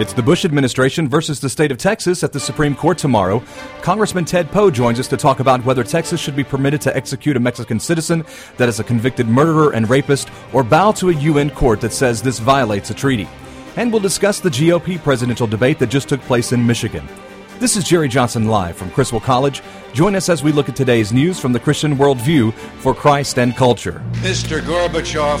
It's the Bush administration versus the state of Texas at the Supreme Court tomorrow. Congressman Ted Poe joins us to talk about whether Texas should be permitted to execute a Mexican citizen that is a convicted murderer and rapist or bow to a UN court that says this violates a treaty. And we'll discuss the GOP presidential debate that just took place in Michigan. This is Jerry Johnson live from Criswell College. Join us as we look at today's news from the Christian worldview for Christ and culture. Mr. Gorbachev,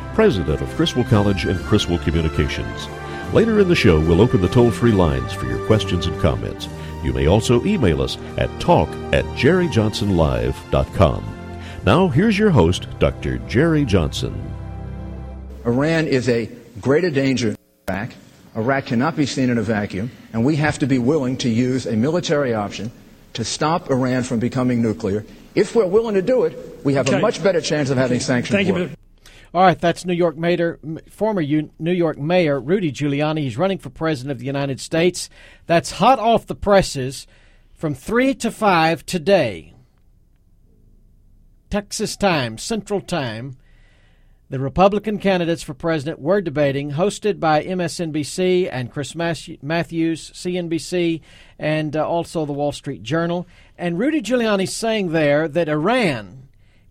president of Criswell College and Criswell Communications. Later in the show, we'll open the toll free lines for your questions and comments. You may also email us at talk at jerryjohnsonlive.com. Now, here's your host, Dr. Jerry Johnson. Iran is a greater danger in Iraq. Iraq cannot be seen in a vacuum, and we have to be willing to use a military option to stop Iran from becoming nuclear. If we're willing to do it, we have Okay. a much better chance of having sanctions Thank you. All right, that's New York Mayor, former New York Mayor Rudy Giuliani. He's running for president of the United States. That's hot off the presses from 3 to 5 today. Texas time, Central Time. The Republican candidates for president were debating, hosted by MSNBC and Chris Matthews, CNBC, and uh, also the Wall Street Journal. And Rudy Giuliani's saying there that Iran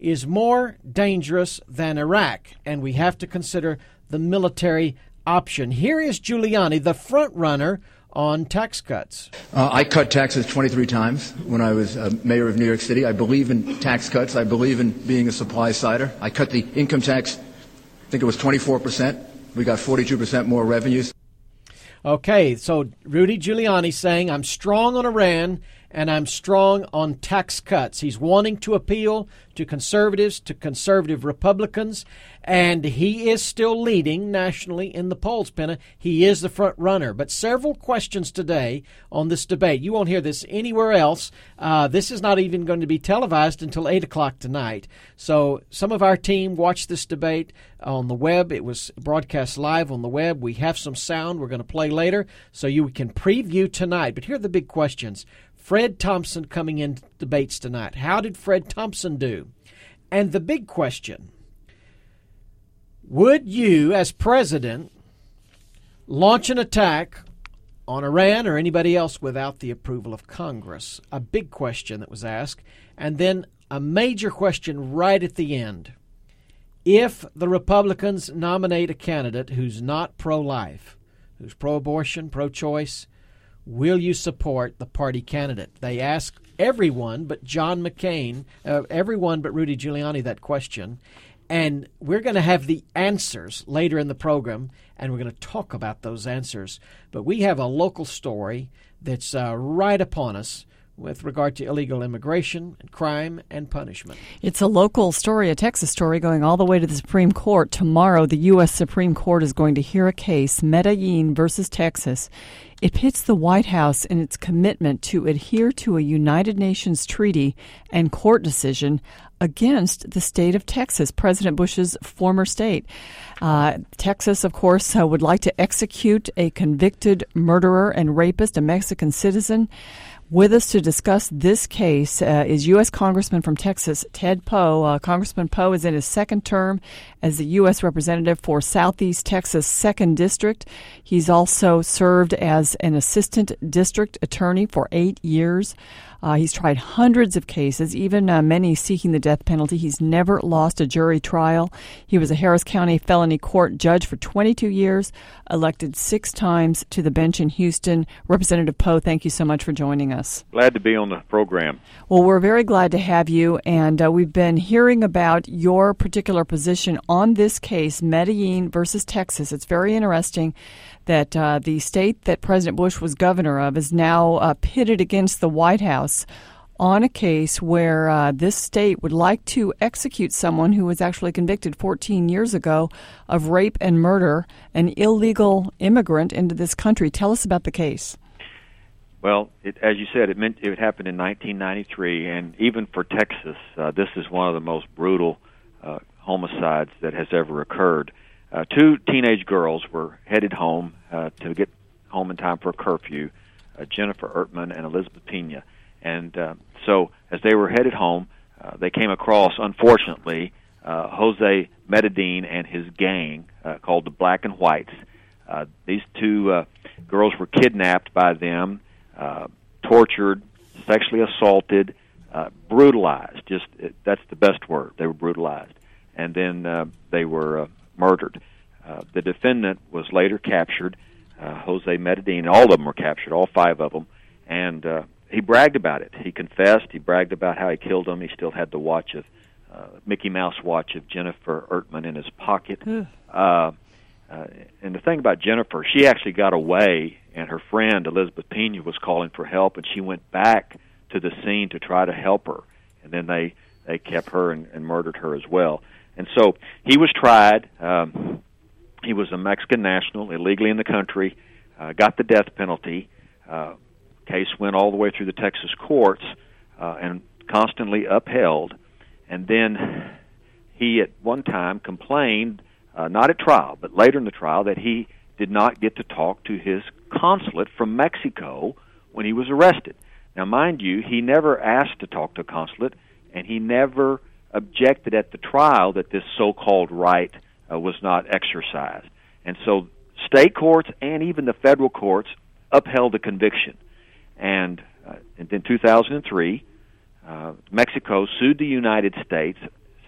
is more dangerous than Iraq, and we have to consider the military option. Here is Giuliani, the front runner on tax cuts. Uh, I cut taxes 23 times when I was uh, mayor of New York City. I believe in tax cuts. I believe in being a supply sider. I cut the income tax, I think it was 24%. We got 42% more revenues. Okay, so Rudy Giuliani saying, I'm strong on Iran and I'm strong on tax cuts. He's wanting to appeal to conservatives, to conservative Republicans, and he is still leading nationally in the polls, Penna. He is the front runner. But several questions today on this debate. You won't hear this anywhere else. Uh, this is not even going to be televised until 8 o'clock tonight. So some of our team watched this debate on the web. It was broadcast live on the web. We have some sound we're going to play later so you can preview tonight. But here are the big questions. Fred Thompson coming in debates tonight. How did Fred Thompson do? And the big question Would you, as president, launch an attack on Iran or anybody else without the approval of Congress? A big question that was asked. And then a major question right at the end. If the Republicans nominate a candidate who's not pro life, who's pro abortion, pro choice, will you support the party candidate? They ask everyone but John McCain, uh, everyone but Rudy Giuliani that question. And we're going to have the answers later in the program, and we're going to talk about those answers. But we have a local story that's uh, right upon us with regard to illegal immigration and crime and punishment. It's a local story, a Texas story, going all the way to the Supreme Court. Tomorrow, the U.S. Supreme Court is going to hear a case, Medellin versus Texas. It pits the White House in its commitment to adhere to a United Nations treaty and court decision against the state of Texas, President Bush's former state. Uh, Texas, of course, uh, would like to execute a convicted murderer and rapist, a Mexican citizen. With us to discuss this case uh, is U.S. Congressman from Texas, Ted Poe. Uh, Congressman Poe is in his second term as the U.S. Representative for Southeast Texas 2nd District. He's also served as an assistant district attorney for eight years. Uh, he's tried hundreds of cases, even uh, many seeking the death penalty. He's never lost a jury trial. He was a Harris County felony court judge for 22 years, elected six times to the bench in Houston. Representative Poe, thank you so much for joining us. Glad to be on the program. Well, we're very glad to have you, and uh, we've been hearing about your particular position on this case, Medellin versus Texas. It's very interesting that uh, the state that President Bush was governor of is now uh, pitted against the White House on a case where uh, this state would like to execute someone who was actually convicted 14 years ago of rape and murder, an illegal immigrant into this country. Tell us about the case. Well, it, as you said, it meant it happened in 1993, and even for Texas, uh, this is one of the most brutal uh, homicides that has ever occurred. Uh, two teenage girls were headed home uh, to get home in time for a curfew, uh, Jennifer Ertman and Elizabeth Pena. And uh, so, as they were headed home, uh, they came across, unfortunately, uh, Jose Medellin and his gang uh, called the Black and Whites. Uh, these two uh, girls were kidnapped by them, uh, tortured, sexually assaulted, uh, brutalized. Just that's the best word. They were brutalized, and then uh, they were uh, murdered. Uh, the defendant was later captured, uh, Jose Medellin. All of them were captured, all five of them, and uh, he bragged about it. He confessed. He bragged about how he killed them. He still had the watch of uh, Mickey Mouse watch of Jennifer Ertman in his pocket. uh, uh, and the thing about Jennifer, she actually got away, and her friend Elizabeth Pena was calling for help, and she went back to the scene to try to help her, and then they they kept her and, and murdered her as well. And so he was tried. Um, he was a Mexican national, illegally in the country, uh, got the death penalty. Uh, case went all the way through the Texas courts uh, and constantly upheld. And then he, at one time, complained, uh, not at trial, but later in the trial, that he did not get to talk to his consulate from Mexico when he was arrested. Now, mind you, he never asked to talk to a consulate, and he never objected at the trial that this so-called right uh, was not exercised. And so state courts and even the federal courts upheld the conviction. And, uh, in 2003, uh, Mexico sued the United States,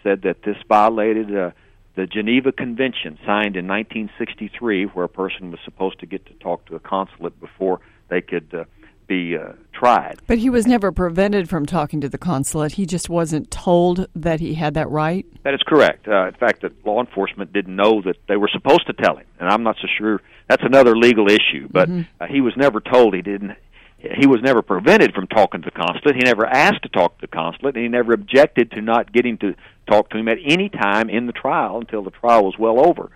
said that this violated uh, the Geneva Convention signed in 1963, where a person was supposed to get to talk to a consulate before they could uh, be uh, tried. But he was never prevented from talking to the consulate. He just wasn't told that he had that right. That is correct. Uh, in fact, that law enforcement didn't know that they were supposed to tell him, and I'm not so sure. That's another legal issue. But Mhm. uh, he was never told he didn't. He was never prevented from talking to the consulate. He never asked to talk to the consulate, and he never objected to not getting to talk to him at any time in the trial until the trial was well over.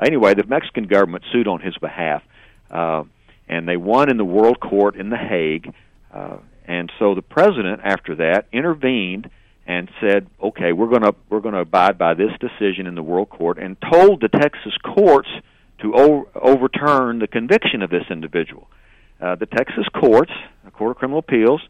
Anyway, the Mexican government sued on his behalf, uh, and they won in the World Court in The Hague. Uh, and so the president, after that, intervened and said, "Okay, we're going to we're going to abide by this decision in the World Court," and told the Texas courts to o- overturn the conviction of this individual. Uh, the Texas courts, the Court of Criminal Appeals,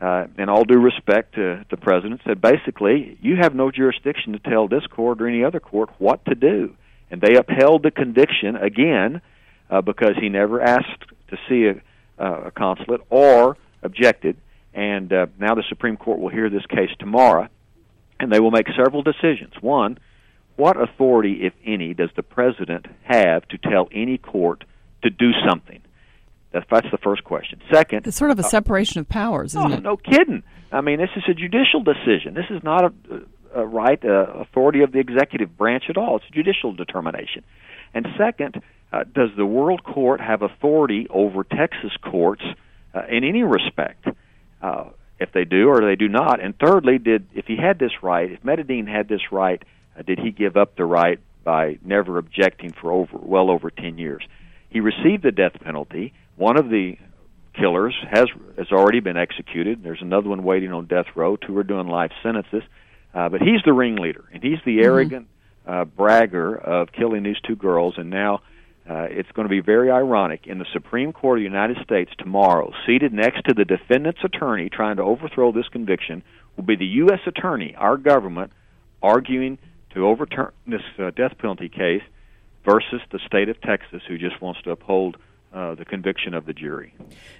uh, in all due respect to the president, said basically, you have no jurisdiction to tell this court or any other court what to do. And they upheld the conviction again uh, because he never asked to see a, uh, a consulate or objected. And uh, now the Supreme Court will hear this case tomorrow, and they will make several decisions. One, what authority, if any, does the president have to tell any court to do something? That's, that's the first question. Second, It's sort of a separation of powers, isn't no, it? no kidding. I mean, this is a judicial decision. This is not a, a right, uh, authority of the executive branch at all. It's a judicial determination. And second, uh, does the World Court have authority over Texas courts uh, in any respect? Uh, if they do or they do not. And thirdly, did if he had this right, if Medellin had this right, uh, did he give up the right by never objecting for over well over ten years? He received the death penalty. One of the killers has has already been executed. There's another one waiting on death row. Two are doing life sentences. Uh, but he's the ringleader, and he's the arrogant uh, bragger of killing these two girls. And now uh, it's going to be very ironic in the Supreme Court of the United States tomorrow, seated next to the defendant's attorney trying to overthrow this conviction, will be the U.S. attorney, our government, arguing to overturn this uh, death penalty case versus the state of Texas, who just wants to uphold uh, the conviction of the jury.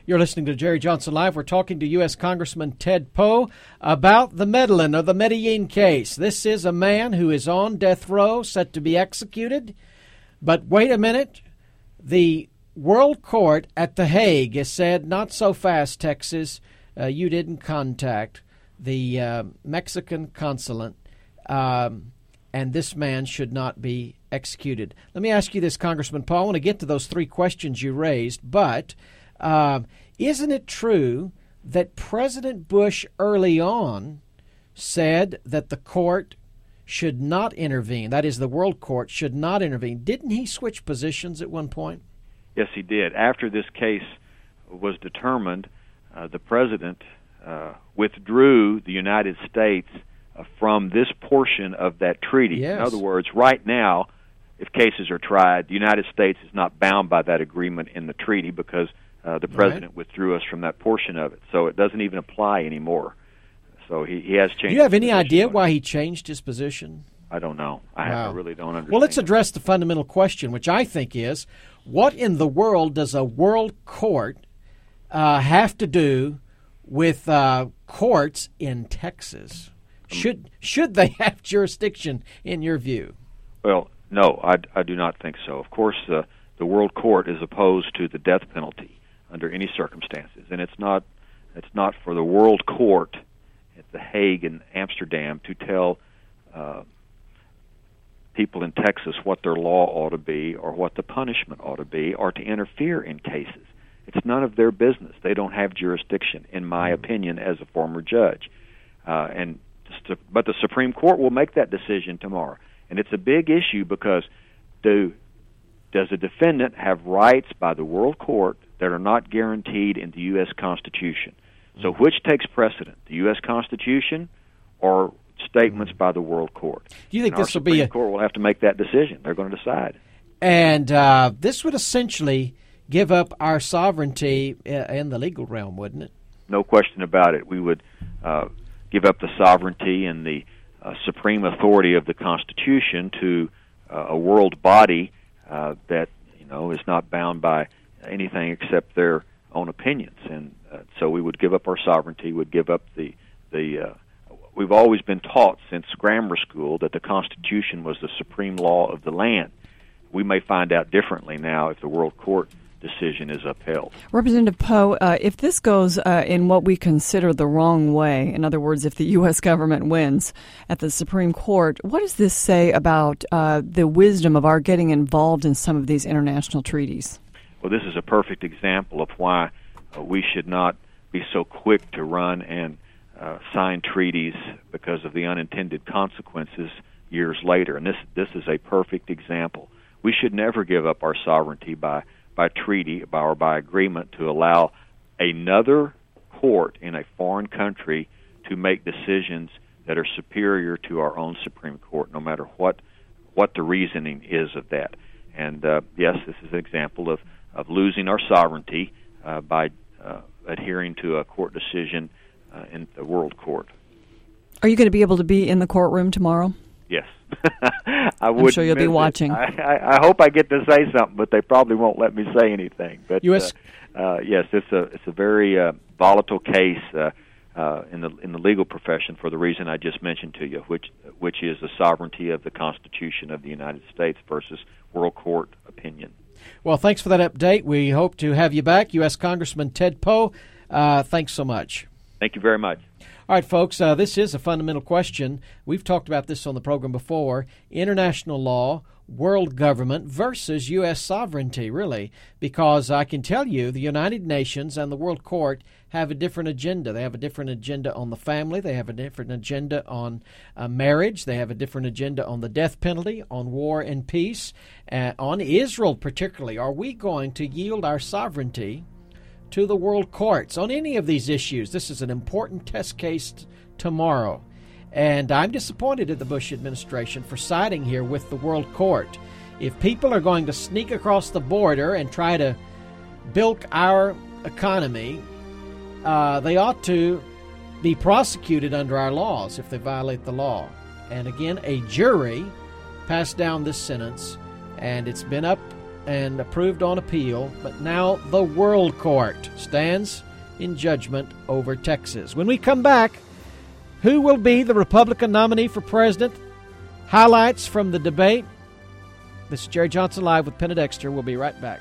You're listening to Jerry Johnson Live. We're talking to U.S. Congressman Ted Poe about the Medellin or the Medellin case. This is a man who is on death row, set to be executed. But wait a minute. The World Court at The Hague has said, not so fast, Texas. Uh, you didn't contact the uh, Mexican consulate, um, and this man should not be executed. Let me ask you this, Congressman Poe. I want to get to those three questions you raised, but uh, isn't it true that President Bush early on said that the court should not intervene? That is, the World Court should not intervene. Didn't he switch positions at one point? Yes, he did. After this case was determined, uh, the president uh, withdrew the United States uh, from this portion of that treaty. Yes. In other words, right now, if cases are tried, the United States is not bound by that agreement in the treaty because uh, the president Right. withdrew us from that portion of it. So it doesn't even apply anymore. So he, he has changed. Do you have any idea why he changed his position? I don't know. I, I really don't understand. Well, let's address the fundamental question, which I think is what in the world does a world court uh, have to do with uh, courts in Texas? Should should they have jurisdiction in your view? Well, no, I, I do not think so. Of course, uh, the World Court is opposed to the death penalty under any circumstances, and it's not it's not for the World Court the Hague in Amsterdam to tell uh, people in Texas what their law ought to be or what the punishment ought to be or to interfere in cases. It's none of their business. They don't have jurisdiction, in my opinion, as a former judge. Uh, and but the Supreme Court will make that decision tomorrow, and it's a big issue because do does a defendant have rights by the World Court that are not guaranteed in the U.S. Constitution? So, which takes precedent, the U.S. Constitution or statements by the World Court? Do you think And this will be Supreme a Court will have to make that decision. They're going to decide. and uh, this would essentially give up our sovereignty in the legal realm, wouldn't it? no question about it. We would uh, give up the sovereignty and the uh, supreme authority of the Constitution to uh, a world body uh, that you know is not bound by anything except their own opinions, and so we would give up our sovereignty. Would give up the the. Uh, we've always been taught since grammar school that the Constitution was the supreme law of the land. We may find out differently now if the World Court decision is upheld. Representative Poe, uh, if this goes uh, in what we consider the wrong way, in other words, if the U.S. government wins at the Supreme Court, what does this say about uh, the wisdom of our getting involved in some of these international treaties? Well, this is a perfect example of why uh, we should not be so quick to run and uh, sign treaties because of the unintended consequences years later. And this this is a perfect example. We should never give up our sovereignty by by treaty by, or by agreement to allow another court in a foreign country to make decisions that are superior to our own Supreme Court, no matter what what the reasoning is of that. And uh, yes, this is an example of of losing our sovereignty uh, by uh, adhering to a court decision uh, in the World Court. Are you going to be able to be in the courtroom tomorrow? Yes, I would. sure you'll be watching. I, I, I hope I get to say something, but they probably won't let me say anything. But U.S. Uh, uh, yes, it's a it's a very uh, volatile case uh, uh, in the in the legal profession for the reason I just mentioned to you, which which is the sovereignty of the Constitution of the United States versus World Court opinion. Well, thanks for that update. We hope to have you back, U.S. Congressman Ted Poe. Uh, thanks so much. Thank you very much. All right, folks, uh, this is a fundamental question. We've talked about this on the program before international law, world government versus U.S. sovereignty, really, because I can tell you the United Nations and the World Court have a different agenda. They have a different agenda on the family, they have a different agenda on uh, marriage, they have a different agenda on the death penalty, on war and peace, uh, on Israel, particularly. Are we going to yield our sovereignty? to the world courts on any of these issues. This is an important test case t- tomorrow. And I'm disappointed at the Bush administration for siding here with the world court. If people are going to sneak across the border and try to bilk our economy, uh, they ought to be prosecuted under our laws if they violate the law. And again, a jury passed down this sentence, and it's been up and approved on appeal, but now the World Court stands in judgment over Texas. When we come back, who will be the Republican nominee for president? Highlights from the debate. This is Jerry Johnson Live with Penna Dexter. We'll be right back.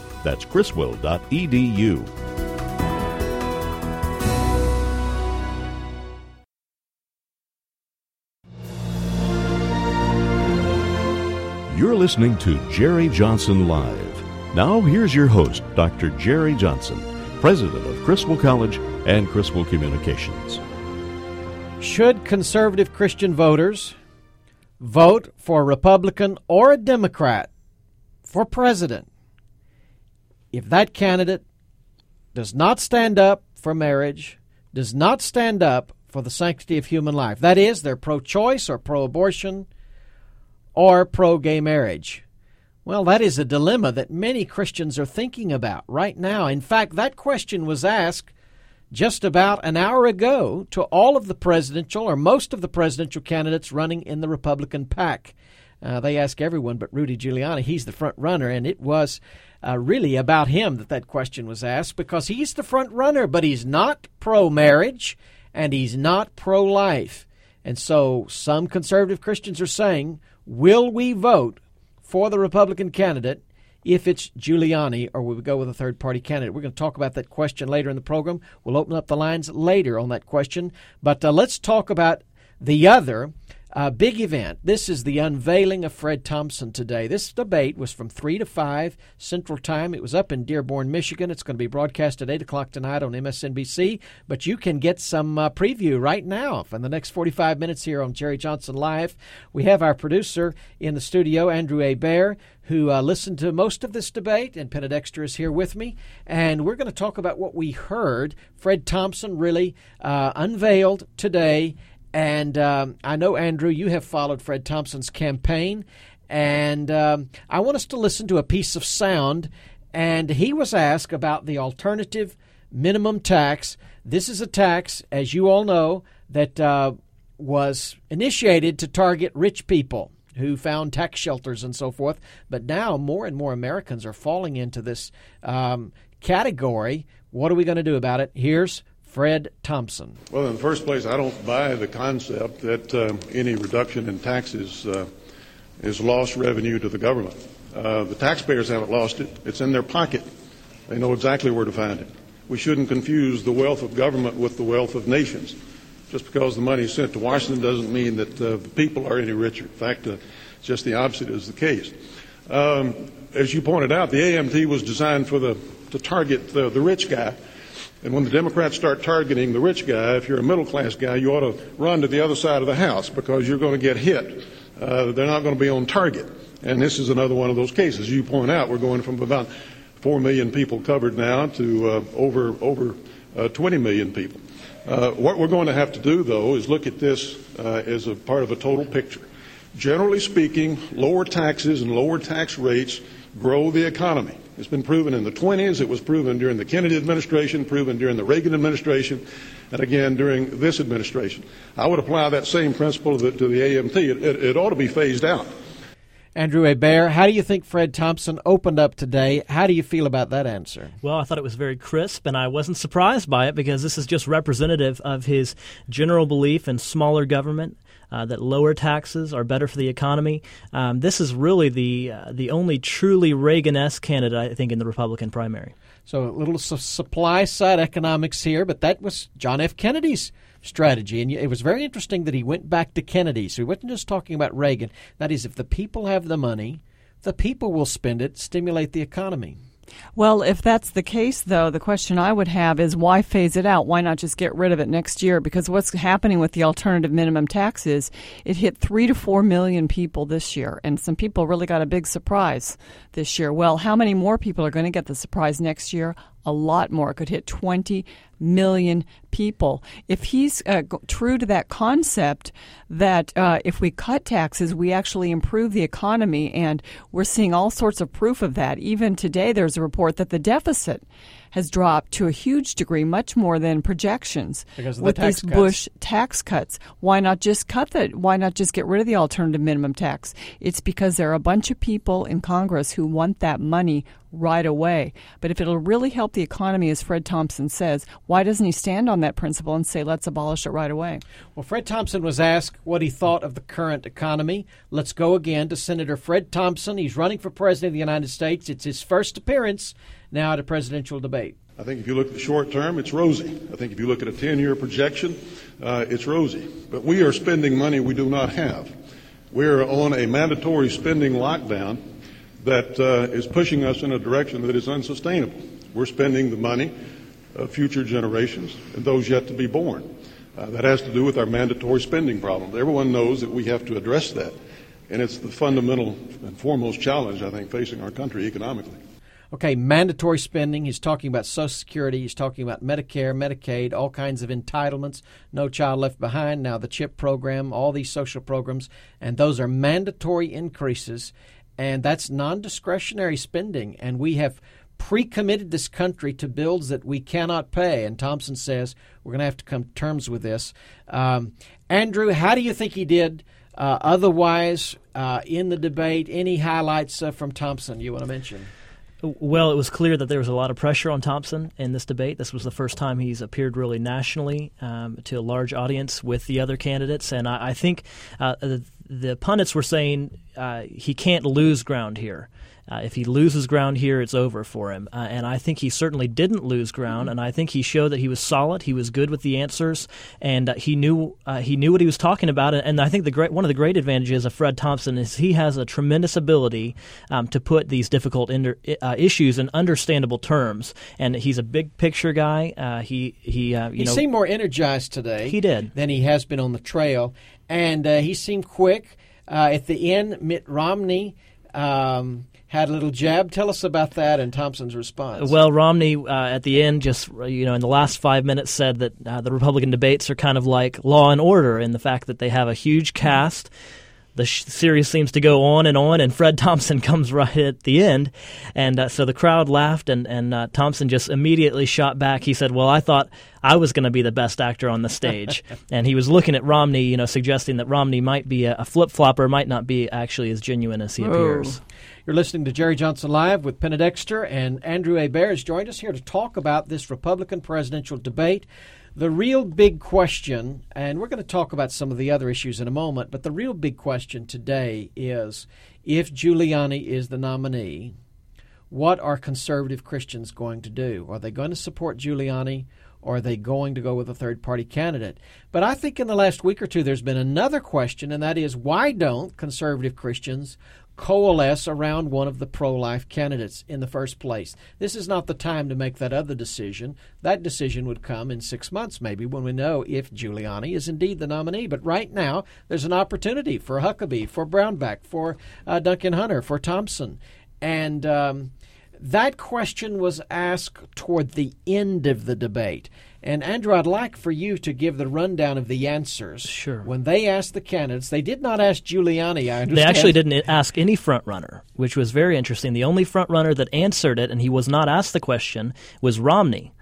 That's criswell.edu. You're listening to Jerry Johnson Live. Now, here's your host, Dr. Jerry Johnson, president of Criswell College and Criswell Communications. Should conservative Christian voters vote for a Republican or a Democrat for president if that candidate does not stand up for marriage, does not stand up for the sanctity of human life, that is, they're pro choice or pro abortion or pro gay marriage. Well, that is a dilemma that many Christians are thinking about right now. In fact, that question was asked just about an hour ago to all of the presidential or most of the presidential candidates running in the Republican pack. Uh, they ask everyone but Rudy Giuliani. He's the front runner, and it was uh, really about him that that question was asked because he's the front runner, but he's not pro marriage and he's not pro life. And so some conservative Christians are saying, will we vote for the Republican candidate if it's Giuliani or will we go with a third party candidate? We're going to talk about that question later in the program. We'll open up the lines later on that question. But uh, let's talk about the other uh, big event. This is the unveiling of Fred Thompson today. This debate was from 3 to 5 Central Time. It was up in Dearborn, Michigan. It's going to be broadcast at 8 o'clock tonight on MSNBC. But you can get some uh, preview right now for the next 45 minutes here on Jerry Johnson Live. We have our producer in the studio, Andrew Hebert, who uh, listened to most of this debate, and Penna Dexter is here with me. And we're going to talk about what we heard Fred Thompson really uh, unveiled today and um, I know, Andrew, you have followed Fred Thompson's campaign. And um, I want us to listen to a piece of sound. And he was asked about the alternative minimum tax. This is a tax, as you all know, that uh, was initiated to target rich people who found tax shelters and so forth. But now more and more Americans are falling into this um, category. What are we going to do about it? Here's Fred Thompson. Well, in the first place, I don't buy the concept that uh, any reduction in taxes uh, is lost revenue to the government. Uh, the taxpayers haven't lost it, it's in their pocket. They know exactly where to find it. We shouldn't confuse the wealth of government with the wealth of nations. Just because the money is sent to Washington doesn't mean that uh, the people are any richer. In fact, uh, just the opposite is the case. Um, as you pointed out, the AMT was designed for the to target the, the rich guy and when the Democrats start targeting the rich guy, if you're a middle class guy, you ought to run to the other side of the house because you're going to get hit. Uh, they're not going to be on target. And this is another one of those cases. You point out we're going from about 4 million people covered now to uh, over, over uh, 20 million people. Uh, what we're going to have to do, though, is look at this uh, as a part of a total picture. Generally speaking, lower taxes and lower tax rates grow the economy. It's been proven in the 20s. It was proven during the Kennedy administration, proven during the Reagan administration, and again during this administration. I would apply that same principle to the, to the AMT. It, it, it ought to be phased out. Andrew Hebert, how do you think Fred Thompson opened up today? How do you feel about that answer? Well, I thought it was very crisp, and I wasn't surprised by it because this is just representative of his general belief in smaller government. Uh, that lower taxes are better for the economy. Um, this is really the uh, the only truly Reagan-esque candidate, I think, in the Republican primary. So a little su- supply side economics here, but that was John F. Kennedy's strategy. And it was very interesting that he went back to Kennedy. So he wasn't just talking about Reagan. That is, if the people have the money, the people will spend it, stimulate the economy. Well, if that's the case, though, the question I would have is why phase it out? Why not just get rid of it next year? Because what's happening with the alternative minimum tax is it hit three to four million people this year, and some people really got a big surprise this year. Well, how many more people are going to get the surprise next year? a lot more. It could hit 20 million people. If he's uh, true to that concept that uh, if we cut taxes, we actually improve the economy, and we're seeing all sorts of proof of that. Even today, there's a report that the deficit has dropped to a huge degree, much more than projections Because with the these cuts. Bush tax cuts. Why not just cut the? Why not just get rid of the alternative minimum tax? It's because there are a bunch of people in Congress who want that money right away. But if it'll really help the economy, as Fred Thompson says, why doesn't he stand on that principle and say, let's abolish it right away? Well, Fred Thompson was asked what he thought of the current economy. Let's go again to Senator Fred Thompson. He's running for President of the United States. It's his first appearance now at a presidential debate? I think if you look at the short term, it's rosy. I think if you look at a 10 year projection, uh, it's rosy. But we are spending money we do not have. We're on a mandatory spending lockdown that uh, is pushing us in a direction that is unsustainable. We're spending the money of future generations and those yet to be born. Uh, that has to do with our mandatory spending problem. Everyone knows that we have to address that. And it's the fundamental and foremost challenge, I think, facing our country economically. Okay, mandatory spending. He's talking about Social Security. He's talking about Medicare, Medicaid, all kinds of entitlements, No Child Left Behind, now the CHIP program, all these social programs. And those are mandatory increases. And that's non discretionary spending. And we have pre committed this country to bills that we cannot pay. And Thompson says we're going to have to come to terms with this. Um, Andrew, how do you think he did? Uh, otherwise, uh, in the debate, any highlights uh, from Thompson you want to mention? Well, it was clear that there was a lot of pressure on Thompson in this debate. This was the first time he's appeared really nationally um, to a large audience with the other candidates, and I, I think uh, the, the, pundits were saying uh, he can't lose ground here. Uh, if he loses ground here, it's over for him. Uh, and I think he certainly didn't lose ground, and I think he showed that he was solid. He was good with the answers, and uh, he knew uh, he knew what he was talking about. And I think the great one of the great advantages of Fred Thompson is he has a tremendous ability um, to put these difficult inter- uh, issues in understandable terms. And he's a big picture guy. Uh, he he you he know, seemed more energized today. He did than he has been on the trail, and he seemed quick. at the end, Mitt Romney. Um, had a little jab. Tell us about that and Thompson's response. Well, Romney uh, at the end just you know in the last five minutes said that uh, the Republican debates are kind of like Law and Order in the fact that they have a huge cast. The sh- series seems to go on and on, and Fred Thompson comes right at the end, and uh, so the crowd laughed, and and uh, Thompson just immediately shot back. He said, "Well, I thought I was going to be the best actor on the stage," and he was looking at Romney, you know, suggesting that Romney might be a, a flip flopper, might not be actually as genuine as he appears. You're listening to Jerry Johnson Live with Penna Dexter, and Andrew Hebert has joined us here to talk about this Republican presidential debate. The real big question, and we're going to talk about some of the other issues in a moment, but the real big question today is if Giuliani is the nominee, what are conservative Christians going to do? Are they going to support Giuliani? Or are they going to go with a third party candidate? But I think in the last week or two, there's been another question, and that is why don't conservative Christians coalesce around one of the pro life candidates in the first place. This is not the time to make that other decision. That decision would come in six months, maybe, when we know if Giuliani is indeed the nominee. But right now, there's an opportunity for Huckabee, for Brownback, for uh, Duncan Hunter, for Thompson. And. Um, that question was asked toward the end of the debate. And Andrew, I'd like for you to give the rundown of the answers. Sure. When they asked the candidates, they did not ask Giuliani. I understand. They actually didn't ask any front runner, which was very interesting. The only front runner that answered it, and he was not asked the question, was Romney.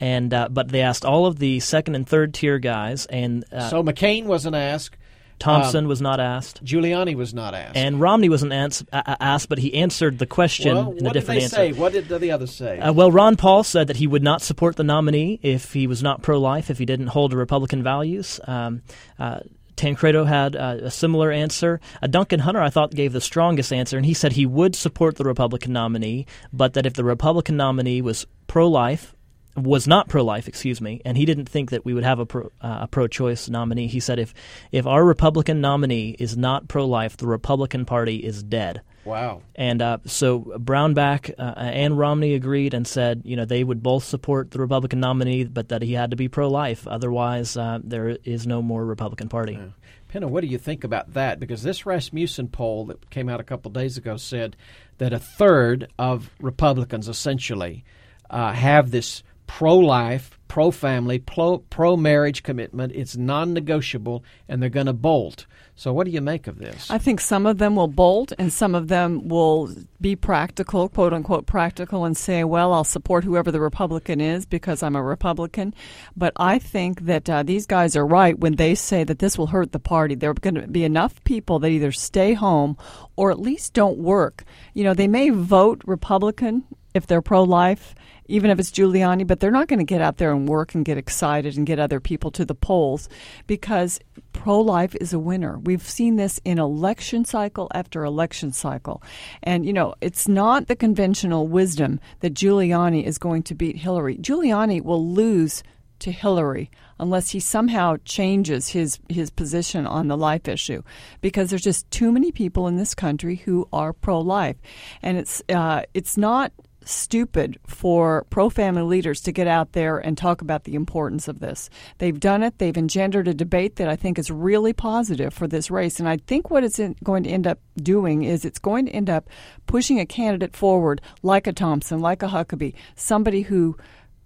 And uh, but they asked all of the second and third tier guys, and uh, so McCain wasn't asked. Thompson Um, was not asked. Giuliani was not asked. And Romney wasn't ans- asked, but he answered the question well, in a what did different answer. say? What did the others say? Uh, well, Ron Paul said that he would not support the nominee if he was not pro life, if he didn't hold to Republican values. Um, uh, Tancredo had uh, a similar answer. Uh, Duncan Hunter, I thought, gave the strongest answer, and he said he would support the Republican nominee, but that if the Republican nominee was pro life, was not pro life, excuse me, and he didn't think that we would have a pro, uh, a pro choice nominee. He said if, if our Republican nominee is not pro life, the Republican Party is dead. Wow. And uh, so Brownback uh, and Romney agreed and said, you know, they would both support the Republican nominee, but that he had to be pro-life. Otherwise, uh, there is no more Republican Party. Yeah. Penna, what do you think about that? Because this Rasmussen poll that came out a couple of days ago said that a third of Republicans essentially uh, have this pro-life, pro-family, pro-marriage commitment. It's non-negotiable, and they're going to bolt. So, what do you make of this? I think some of them will bolt and some of them will be practical, quote unquote practical, and say, well, I'll support whoever the Republican is because I'm a Republican. But I think that uh, these guys are right when they say that this will hurt the party. There are going to be enough people that either stay home or at least don't work. You know, they may vote Republican if they're pro life even if it's Giuliani, but they're not going to get out there and work and get excited and get other people to the polls because pro life is a winner. We've seen this in election cycle after election cycle. And, you know, it's not the conventional wisdom that Giuliani is going to beat Hillary. Giuliani will lose to Hillary unless he somehow changes his his position on the life issue because there's just too many people in this country who are pro life and it's uh, it's not stupid for pro family leaders to get out there and talk about the importance of this. They've done it. They've engendered a debate that I think is really positive for this race. And I think what it's going to end up doing is it's going to end up pushing a candidate forward like a Thompson, like a Huckabee, somebody who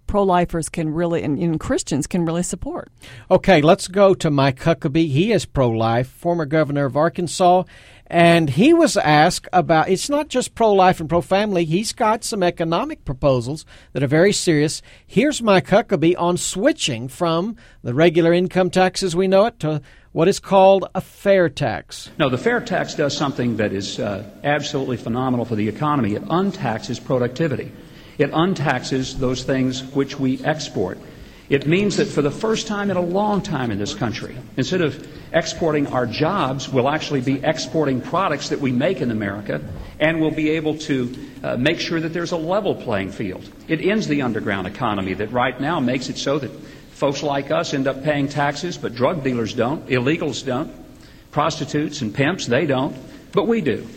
pro lifers can really, and, and, Christians can really support. Okay, let's go to Mike Huckabee. He is pro life, former governor of Arkansas. And he was asked about it's not just pro life and pro family, he's got some economic proposals that are very serious. Here's Mike Huckabee on switching from the regular income tax as we know it to what is called a fair tax. No, the fair tax does something that is uh, absolutely phenomenal for the economy. It untaxes productivity, it untaxes those things which we export. It means that for the first time in a long time in this country, instead of exporting our jobs, we'll actually be exporting products that we make in America, and we'll be able to uh, make sure that there's a level playing field. It ends the underground economy that right now makes it so that folks like us end up paying taxes, but drug dealers don't, illegals don't, prostitutes and pimps, they don't, but we do.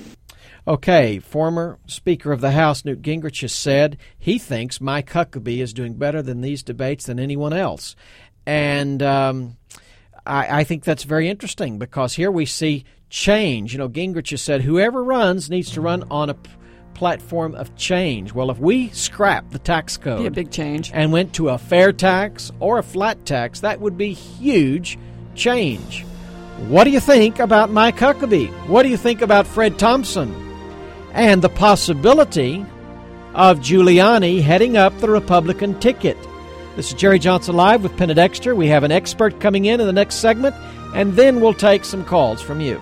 Okay, former Speaker of the House Newt Gingrich has said he thinks Mike Huckabee is doing better than these debates than anyone else. And um, I, I, think that's very interesting because here we see change. You know, Gingrich has said whoever runs needs to run on a platform of change. Well, if we scrap the tax code, be a big change, and went to a fair tax or a flat tax, that would be huge change. What do you think about Mike Huckabee? What do you think about Fred Thompson? And the possibility of Giuliani heading up the Republican ticket. This is Jerry Johnson Live with Penna Dexter. We have an expert coming in in the next segment, and then we'll take some calls from you.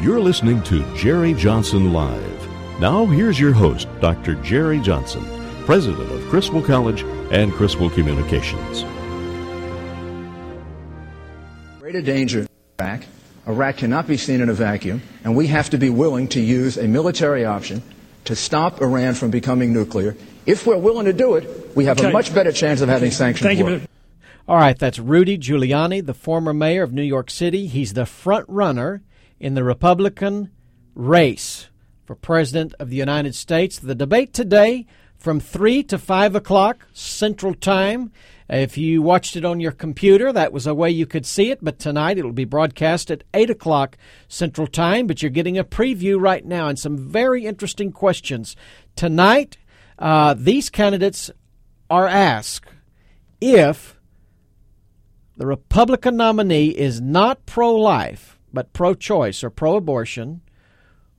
You're listening to Jerry Johnson Live. Now, here's your host, Dr. Jerry Johnson, president of Criswell College and Criswell Communications. Greater danger back. Iraq cannot be seen in a vacuum, and we have to be willing to use a military option to stop Iran from becoming nuclear. If we're willing to do it, we have okay. a much better chance of having sanctions. Thank you. All right, that's Rudy Giuliani, the former mayor of New York City. He's the front runner in the Republican race for President of the United States. The debate today from 3 to 5 o'clock Central Time. If you watched it on your computer, that was a way you could see it, but tonight it'll be broadcast at 8 o'clock Central Time. But you're getting a preview right now and some very interesting questions. Tonight, uh, these candidates are asked if the Republican nominee is not pro life, but pro choice or pro abortion,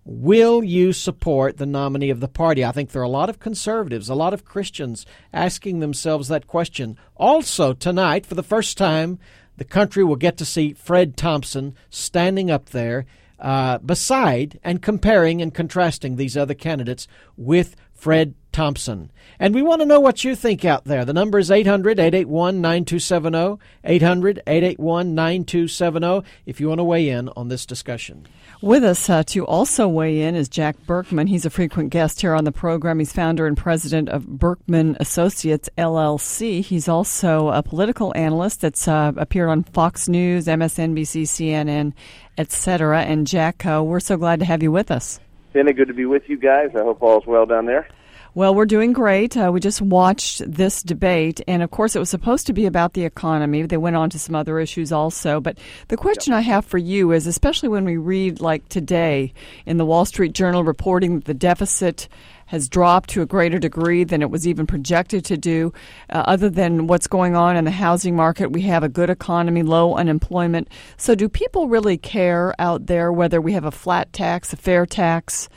Will you support the nominee of the party? I think there are a lot of conservatives, a lot of Christians asking themselves that question. Also, tonight, for the first time, the country will get to see Fred Thompson standing up there uh, beside and comparing and contrasting these other candidates with Fred Thompson. And we want to know what you think out there. The number is 800 881 9270. 800 881 9270 if you want to weigh in on this discussion. With us uh, to also weigh in is Jack Burkman. He's a frequent guest here on the program. He's founder and president of Burkman Associates LLC. He's also a political analyst that's uh, appeared on Fox News, MSNBC, CNN, etc. And Jack, uh, we're so glad to have you with us. Benny, good to be with you guys. I hope all's well down there. Well, we're doing great. Uh, we just watched this debate, and of course, it was supposed to be about the economy. They went on to some other issues also. But the question I have for you is especially when we read, like today, in the Wall Street Journal reporting that the deficit has dropped to a greater degree than it was even projected to do. Uh, other than what's going on in the housing market, we have a good economy, low unemployment. So, do people really care out there whether we have a flat tax, a fair tax?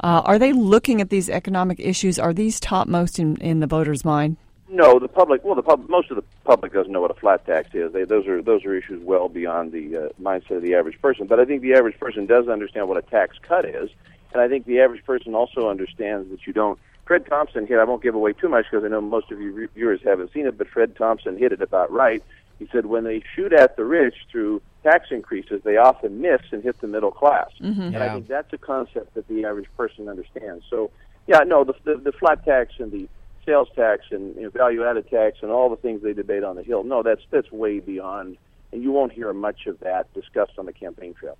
Uh, are they looking at these economic issues? Are these topmost in, in the voters' mind? No, the public. Well, the pub, most of the public doesn't know what a flat tax is. They, those are those are issues well beyond the uh, mindset of the average person. But I think the average person does understand what a tax cut is, and I think the average person also understands that you don't. Fred Thompson hit. I won't give away too much because I know most of you viewers haven't seen it, but Fred Thompson hit it about right. He said when they shoot at the rich through tax increases, they often miss and hit the middle class. Mm-hmm. And Yeah. I think that's a concept that the average person understands. So, yeah, no, the, the, the flat tax and the sales tax and you know, value added tax and all the things they debate on the Hill, no, that's that's way beyond. And you won't hear much of that discussed on the campaign trail.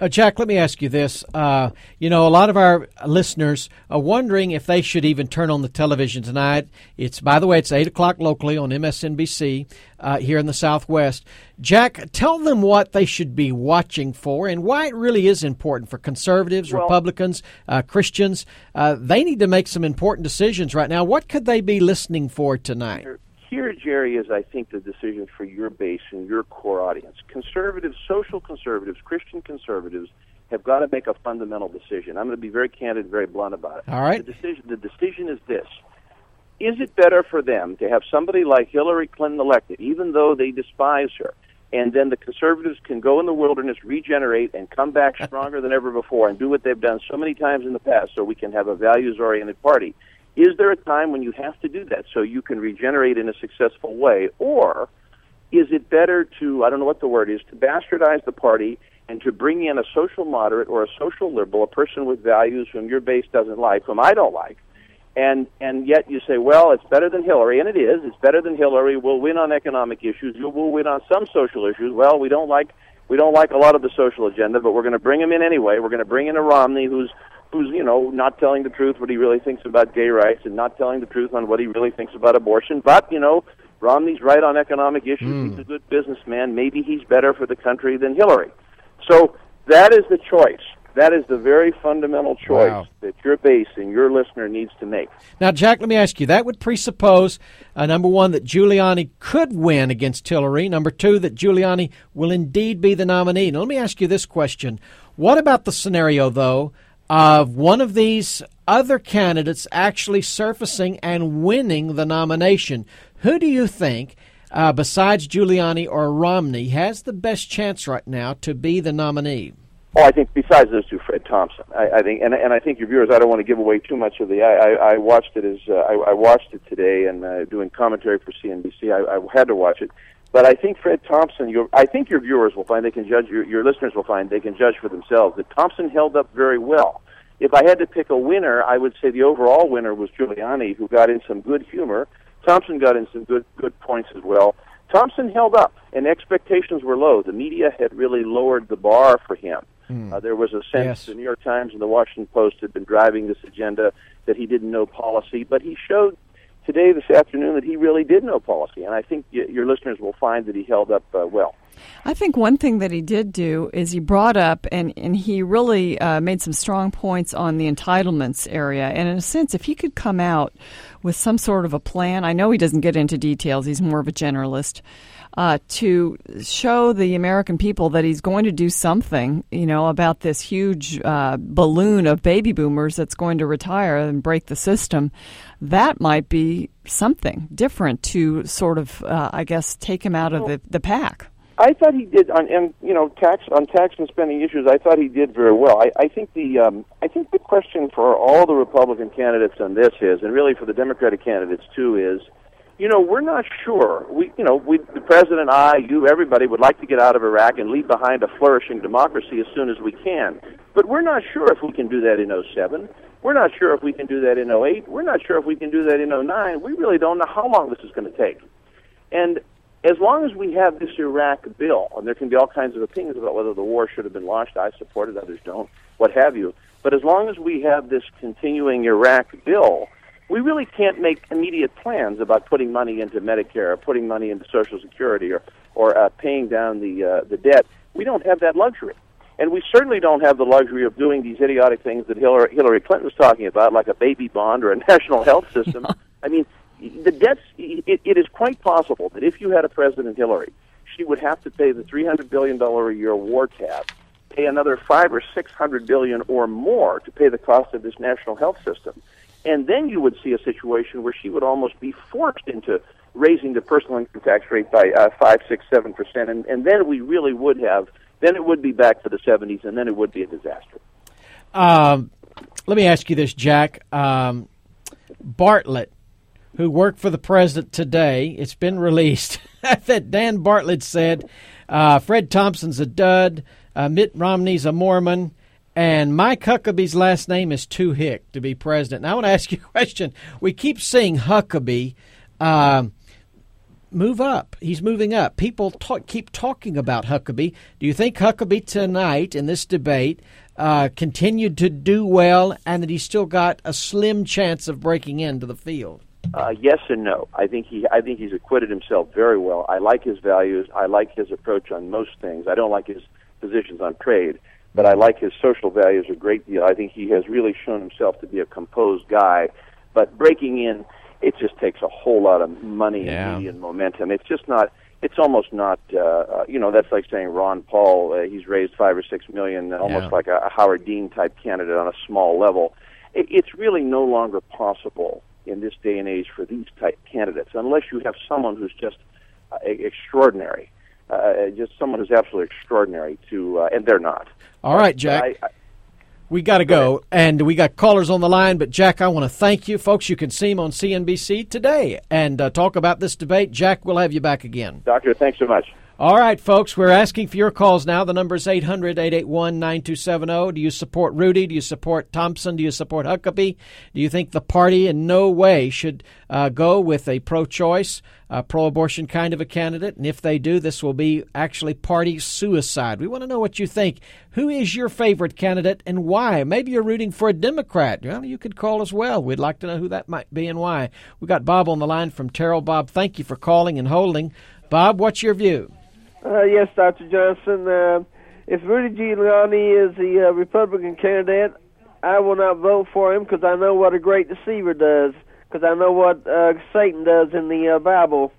Uh, Jack, let me ask you this. Uh, you know, a lot of our listeners are wondering if they should even turn on the television tonight. It's, by the way, it's 8 o'clock locally on MSNBC uh, here in the Southwest. Jack, tell them what they should be watching for and why it really is important for conservatives, Well- Republicans, uh, Christians. Uh, they need to make some important decisions right now. What could they be listening for tonight? Here, Jerry, is I think the decision for your base and your core audience. Conservatives, social conservatives, Christian conservatives have got to make a fundamental decision. I'm going to be very candid, very blunt about it. All right. The decision, the decision is this: Is it better for them to have somebody like Hillary Clinton elected, even though they despise her, and then the conservatives can go in the wilderness, regenerate, and come back stronger than ever before, and do what they've done so many times in the past, so we can have a values-oriented party? Is there a time when you have to do that so you can regenerate in a successful way? Or is it better to, I don't know what the word is, to bastardize the party and to bring in a social moderate or a social liberal, a person with values whom your base doesn't like, whom I don't like, and and yet you say, well, it's better than Hillary, and it is. It's better than Hillary. We'll win on economic issues. We'll win on some social issues. Well, we don't like we don't like a lot of the social agenda, but we're going to bring him in anyway. We're going to bring in a Romney who's who's you know not telling the truth what he really thinks about gay rights and not telling the truth on what he really thinks about abortion. But you know, Romney's right on economic issues. He's a good businessman. Maybe he's better for the country than Hillary. So that is the choice. That is the very fundamental choice Wow. that your base and your listener needs to make. Now, Jack, let me ask you. That would presuppose, uh, number one, that Giuliani could win against Hillary. Number two, that Giuliani will indeed be the nominee. Now, let me ask you this question. What about the scenario, though, of one of these other candidates actually surfacing and winning the nomination? Who do you think, uh, besides Giuliani or Romney, has the best chance right now to be the nominee? Oh, I think besides those two, Fred Thompson. I, I think, and and I think your viewers. I don't want to give away too much of the. I I, I watched it as uh, I, I watched it today and uh, doing commentary for CNBC. I, I had to watch it, but I think Fred Thompson. Your, I think your viewers will find they can judge. Your, your listeners will find they can judge for themselves that Thompson held up very well. If I had to pick a winner, I would say the overall winner was Giuliani, who got in some good humor. Thompson got in some good good points as well. Thompson held up, and expectations were low. The media had really lowered the bar for him. Uh, there was a sense Yes. the New York Times and the Washington Post had been driving this agenda that he didn't know policy, but he showed today, this afternoon, that he really did know policy, and I think your listeners will find that he held up uh, well. I think one thing that he did do is he brought up and, and he really uh, made some strong points on the entitlements area. And in a sense, if he could come out with some sort of a plan, I know he doesn't get into details, he's more of a generalist uh, to show the American people that he's going to do something, you know, about this huge uh, balloon of baby boomers that's going to retire and break the system, that might be something different to sort of, uh, I guess, take him out of the, the pack. I thought he did on, and you know, tax on tax and spending issues. I thought he did very well. I, I think the um, I think the question for all the Republican candidates on this is, and really for the Democratic candidates too, is you know, we're not sure. We, you know, we, the president, I, you, everybody would like to get out of Iraq and leave behind a flourishing democracy as soon as we can. But we're not sure if we can do that in 07. We're not sure if we can do that in 08. We're not sure if we can do that in 09. We really don't know how long this is going to take. And as long as we have this Iraq bill, and there can be all kinds of opinions about whether the war should have been launched, I support it, others don't, what have you. But as long as we have this continuing Iraq bill, we really can't make immediate plans about putting money into Medicare or putting money into Social Security or or uh, paying down the uh, the debt. We don't have that luxury, and we certainly don't have the luxury of doing these idiotic things that Hillary, Hillary Clinton was talking about, like a baby bond or a national health system. I mean, the debts. It, it is quite possible that if you had a President Hillary, she would have to pay the three hundred billion dollar a year war tab, pay another five or six hundred billion or more to pay the cost of this national health system and then you would see a situation where she would almost be forced into raising the personal income tax rate by uh, five, six, seven percent, and and then we really would have. Then it would be back to the '70s, and then it would be a disaster. Um, let me ask you this, Jack. Um, Bartlett, who worked for the president today, it's been released that Dan Bartlett said uh, Fred Thompson's a dud, uh, Mitt Romney's a Mormon, and Mike Huckabee's last name is too hick to be president. Now, I want to ask you a question. We keep seeing Huckabee uh, move up. He's moving up. People talk, keep talking about Huckabee. Do you think Huckabee tonight in this debate uh, continued to do well and that he's still got a slim chance of breaking into the field? Uh, yes and no. I think he I think he's acquitted himself very well. I like his values. I like his approach on most things. I don't like his positions on trade but I like his social values a great deal. I think he has really shown himself to be a composed guy. But breaking in, it just takes a whole lot of money yeah. and media and momentum. It's just not. It's almost not. Uh, uh, you know, that's like saying Ron Paul. Uh, he's raised five or six million, almost Yeah. like a, a Howard Dean type candidate on a small level. It, it's really no longer possible in this day and age for these type candidates, unless you have someone who's just uh, extraordinary, uh, just someone who's absolutely extraordinary to, uh, and they're not. All right, Jack. I, I, we got to go, and we got callers on the line. But Jack, I want to thank you, folks. You can see him on CNBC today and uh, talk about this debate. Jack, we'll have you back again. Doctor, thanks so much. All right, folks, we're asking for your calls now. The number is 800 881 9270. Do you support Rudy? Do you support Thompson? Do you support Huckabee? Do you think the party in no way should uh, go with a pro choice, uh, pro abortion kind of a candidate? And if they do, this will be actually party suicide. We want to know what you think. Who is your favorite candidate and why? Maybe you're rooting for a Democrat. Well, you could call as well. We'd like to know who that might be and why. We got Bob on the line from Terrell. Bob, thank you for calling and holding. Bob, what's your view? Uh, yes, Dr. Johnson. Uh, if Rudy Giuliani is the uh, Republican candidate, I will not vote for him because I know what a great deceiver does. Because I know what uh, Satan does in the uh, Bible,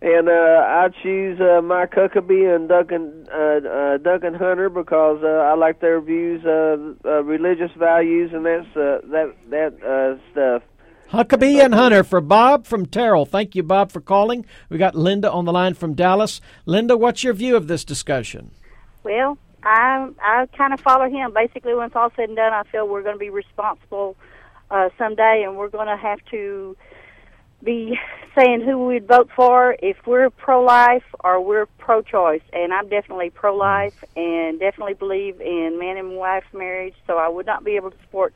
and uh, I choose uh, Mike Huckabee and Duncan uh, uh, Duncan Hunter because uh, I like their views, uh, uh, religious values, and that's uh, that that uh, stuff. Huckabee and Hunter for Bob from Terrell. Thank you, Bob, for calling. We got Linda on the line from Dallas. Linda, what's your view of this discussion? Well, I I kind of follow him. Basically, when it's all said and done, I feel we're going to be responsible uh, someday, and we're going to have to be saying who we'd vote for if we're pro-life or we're pro-choice. And I'm definitely pro-life, and definitely believe in man and wife marriage. So I would not be able to support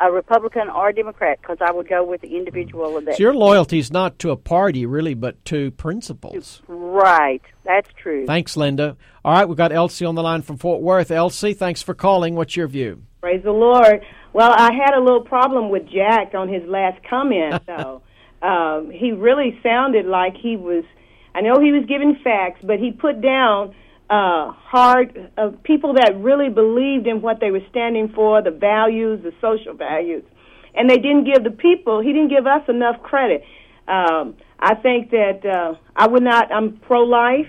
a Republican or a Democrat because I would go with the individual of that. So your loyalty is not to a party, really, but to principles. Right, that's true. Thanks, Linda. All right, we've got Elsie on the line from Fort Worth. Elsie, thanks for calling. What's your view? Praise the Lord. Well, I had a little problem with Jack on his last comment, though. um, he really sounded like he was I know he was giving facts, but he put down uh, hard uh, people that really believed in what they were standing for, the values, the social values, and they didn't give the people. He didn't give us enough credit. Um, I think that uh, I would not. I'm pro-life.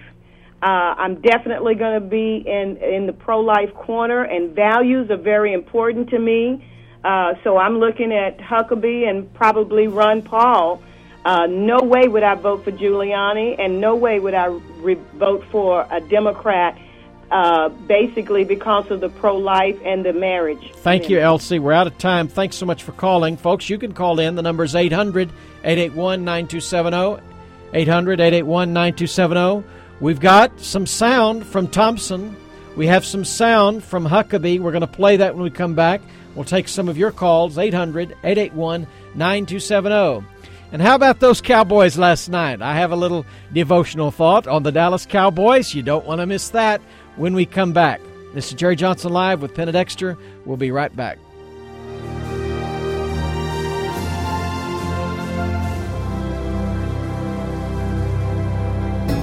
Uh, I'm definitely going to be in in the pro-life corner, and values are very important to me. Uh, so I'm looking at Huckabee and probably Ron Paul. Uh, no way would I vote for Giuliani, and no way would I re- vote for a Democrat. Uh, basically, because of the pro-life and the marriage. Thank you, Elsie. We're out of time. Thanks so much for calling, folks. You can call in. The number is 800 881 9270. 800 881 9270. We've got some sound from Thompson. We have some sound from Huckabee. We're going to play that when we come back. We'll take some of your calls, 800 881 9270. And how about those Cowboys last night? I have a little devotional thought on the Dallas Cowboys. You don't want to miss that when we come back. This is Jerry Johnson Live with Penna Dexter. We'll be right back.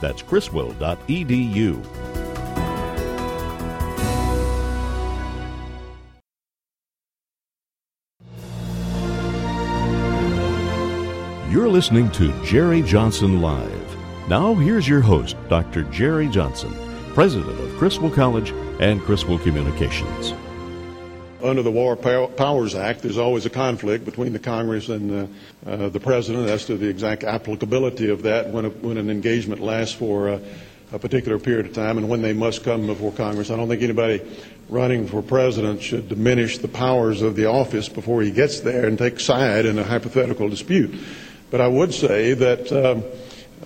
That's criswell.edu. You're listening to Jerry Johnson Live. Now, here's your host, Dr. Jerry Johnson, president of Criswell College and Criswell Communications. Under the War Powers Act, there's always a conflict between the Congress and uh, uh, the President as to the exact applicability of that when, a, when an engagement lasts for a, a particular period of time and when they must come before Congress. I don't think anybody running for president should diminish the powers of the office before he gets there and take side in a hypothetical dispute. But I would say that um,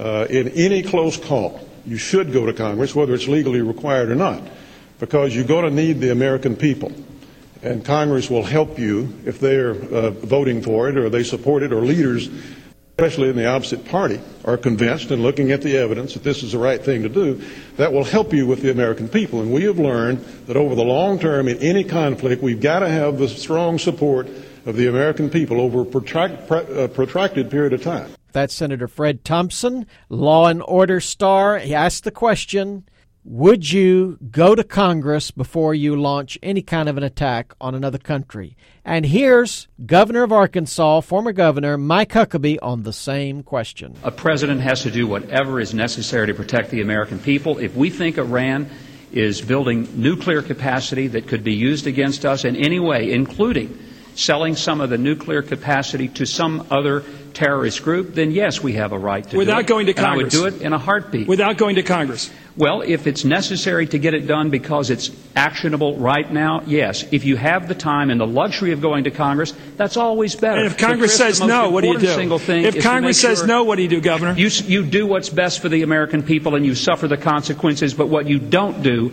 uh, in any close call, you should go to Congress, whether it's legally required or not, because you're going to need the American people. And Congress will help you if they're uh, voting for it or they support it, or leaders, especially in the opposite party, are convinced and looking at the evidence that this is the right thing to do. That will help you with the American people. And we have learned that over the long term, in any conflict, we've got to have the strong support of the American people over a protract, uh, protracted period of time. That's Senator Fred Thompson, Law and Order star. He asked the question Would you go to Congress before you launch any kind of an attack on another country? And here's Governor of Arkansas, former Governor Mike Huckabee, on the same question. A president has to do whatever is necessary to protect the American people. If we think Iran is building nuclear capacity that could be used against us in any way, including selling some of the nuclear capacity to some other terrorist group, then yes, we have a right to Without do it. Without going to Congress. And I would do it in a heartbeat. Without going to Congress. Well, if it's necessary to get it done because it's actionable right now, yes. If you have the time and the luxury of going to Congress, that's always better. And if Congress Chris, says no, what do you do? Single thing if Congress says sure no, what do you do, Governor? You, you do what's best for the American people and you suffer the consequences, but what you don't do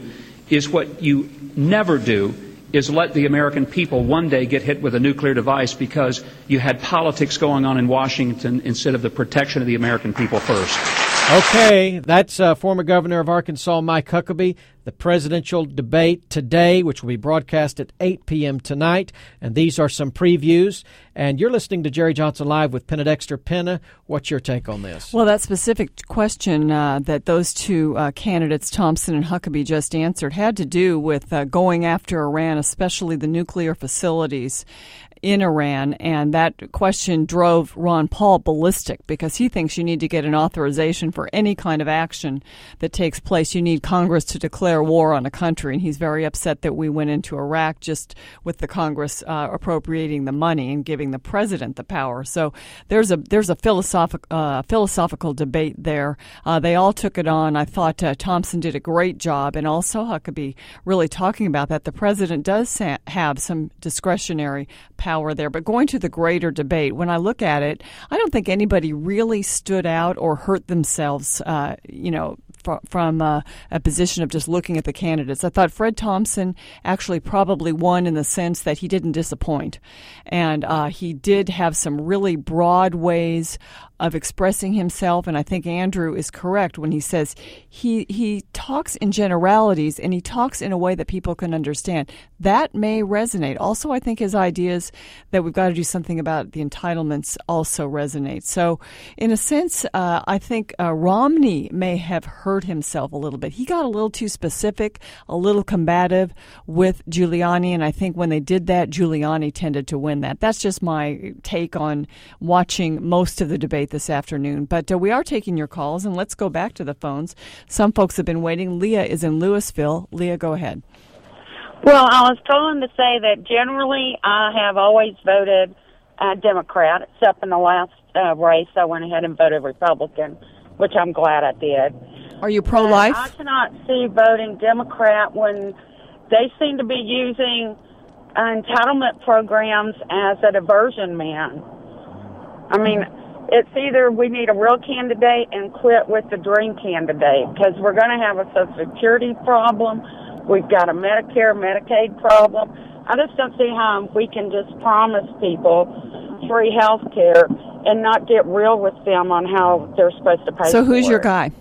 is what you never do is let the American people one day get hit with a nuclear device because you had politics going on in Washington instead of the protection of the American people first. Okay, that's uh, former Governor of Arkansas Mike Huckabee. The presidential debate today, which will be broadcast at 8 p.m. tonight. And these are some previews. And you're listening to Jerry Johnson Live with Penna Dexter. Penna, what's your take on this? Well, that specific question uh, that those two uh, candidates, Thompson and Huckabee, just answered had to do with uh, going after Iran, especially the nuclear facilities in Iran, and that question drove Ron Paul ballistic because he thinks you need to get an authorization for any kind of action that takes place. You need Congress to declare war on a country, and he's very upset that we went into Iraq just with the Congress uh, appropriating the money and giving the president the power. So there's a there's a philosophic, uh, philosophical debate there. Uh, they all took it on. I thought uh, Thompson did a great job, and also Huckabee really talking about that. The president does have some discretionary power there, but going to the greater debate, when I look at it, I don't think anybody really stood out or hurt themselves. Uh, you know, from uh, a position of just looking at the candidates. I thought Fred Thompson actually probably won in the sense that he didn't disappoint. And uh, he did have some really broad ways of expressing himself, and I think Andrew is correct when he says he he talks in generalities and he talks in a way that people can understand. That may resonate. Also, I think his ideas that we've got to do something about the entitlements also resonate. So, in a sense, uh, I think uh, Romney may have hurt himself a little bit. He got a little too specific, a little combative with Giuliani, and I think when they did that, Giuliani tended to win that. That's just my take on watching most of the debate this afternoon. But uh, we are taking your calls, and let's go back to the phones. Some folks have been waiting. Leah is in Louisville. Leah, go ahead. Well, I was calling to say that generally I have always voted uh, Democrat, except in the last uh, race I went ahead and voted Republican, which I'm glad I did. Are you pro life? I cannot see voting Democrat when they seem to be using entitlement programs as a diversion man. I mean, it's either we need a real candidate and quit with the dream candidate because we're going to have a social security problem. We've got a Medicare, Medicaid problem. I just don't see how we can just promise people free health care and not get real with them on how they're supposed to pay. So, who's your guy?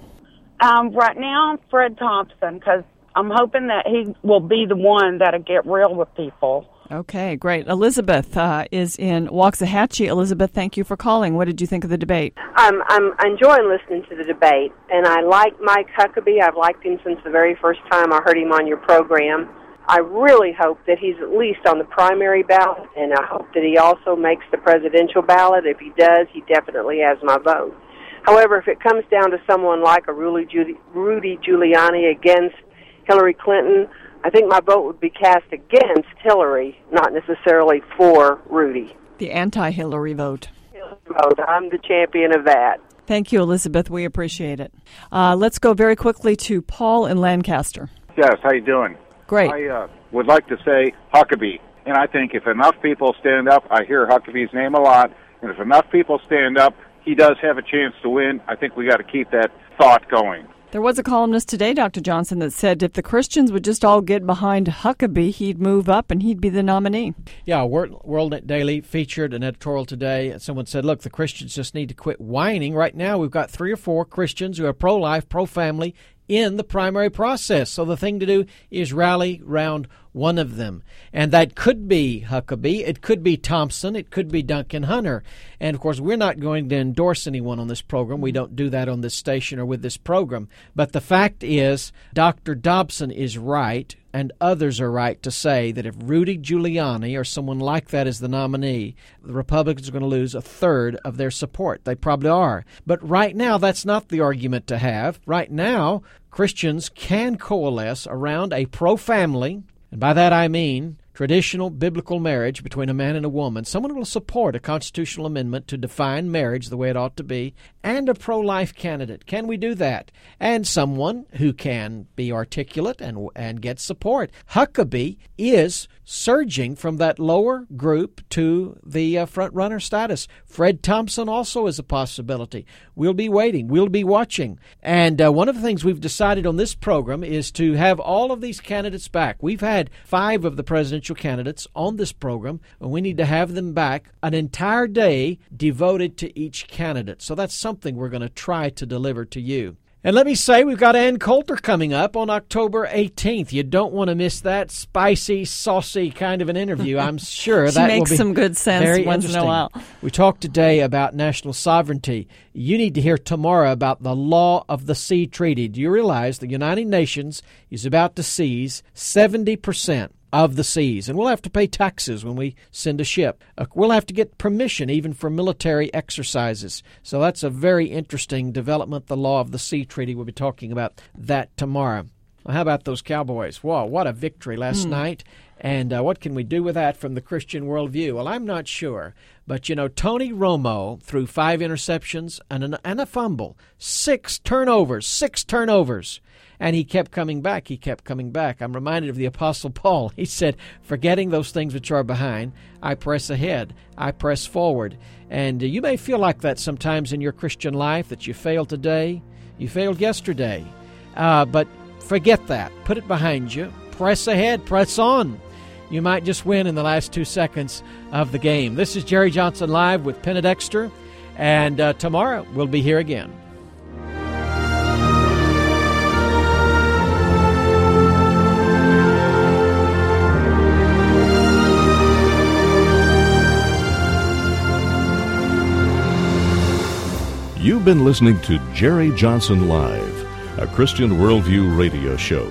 Um, right now, Fred Thompson, because I'm hoping that he will be the one that'll get real with people. Okay, great. Elizabeth uh, is in Waxahachie. Elizabeth, thank you for calling. What did you think of the debate? I'm, I'm enjoying listening to the debate, and I like Mike Huckabee. I've liked him since the very first time I heard him on your program. I really hope that he's at least on the primary ballot, and I hope that he also makes the presidential ballot. If he does, he definitely has my vote. However, if it comes down to someone like a Rudy Giuliani against Hillary Clinton, I think my vote would be cast against Hillary, not necessarily for Rudy. The anti Hillary vote. Vote. I'm the champion of that. Thank you, Elizabeth. We appreciate it. Uh, let's go very quickly to Paul in Lancaster. Yes, how you doing? Great. I uh, would like to say Huckabee, and I think if enough people stand up, I hear Huckabee's name a lot, and if enough people stand up, he does have a chance to win. I think we got to keep that thought going. There was a columnist today, Dr. Johnson, that said if the Christians would just all get behind Huckabee, he'd move up and he'd be the nominee. Yeah, World Daily featured an editorial today, someone said, "Look, the Christians just need to quit whining." Right now, we've got three or four Christians who are pro-life, pro-family in the primary process. So the thing to do is rally round one of them. And that could be Huckabee, it could be Thompson, it could be Duncan Hunter. And of course, we're not going to endorse anyone on this program. We mm-hmm. don't do that on this station or with this program. But the fact is, Dr. Dobson is right, and others are right to say that if Rudy Giuliani or someone like that is the nominee, the Republicans are going to lose a third of their support. They probably are. But right now, that's not the argument to have. Right now, Christians can coalesce around a pro family, and by that I mean traditional biblical marriage between a man and a woman, someone will support a constitutional amendment to define marriage the way it ought to be, and a pro life candidate. Can we do that? And someone who can be articulate and, and get support. Huckabee is surging from that lower group to the uh, front runner status. Fred Thompson also is a possibility. We'll be waiting, we'll be watching. And uh, one of the things we've decided on this program is to have all of these candidates back. We've had five of the presidential candidates on this program, and we need to have them back an entire day devoted to each candidate. So that's something we're going to try to deliver to you. And let me say, we've got Ann Coulter coming up on October 18th. You don't want to miss that spicy, saucy kind of an interview. I'm sure that makes some good sense once in a while. We talked today about national sovereignty. You need to hear tomorrow about the Law of the Sea Treaty. Do you realize the United Nations is about to seize 70 percent of the seas. And we'll have to pay taxes when we send a ship. Uh, we'll have to get permission even for military exercises. So that's a very interesting development, the Law of the Sea Treaty. We'll be talking about that tomorrow. Well, how about those Cowboys? Wow, what a victory last Hmm. night. And uh, what can we do with that from the Christian worldview? Well, I'm not sure. But, you know, Tony Romo threw five interceptions and, an, and a fumble, six turnovers, six turnovers. And he kept coming back. He kept coming back. I'm reminded of the Apostle Paul. He said, Forgetting those things which are behind, I press ahead, I press forward. And uh, you may feel like that sometimes in your Christian life that you failed today, you failed yesterday. Uh, but forget that. Put it behind you. Press ahead, press on. You might just win in the last two seconds of the game. This is Jerry Johnson Live with Penna Dexter, and uh, tomorrow we'll be here again. You've been listening to Jerry Johnson Live, a Christian Worldview radio show.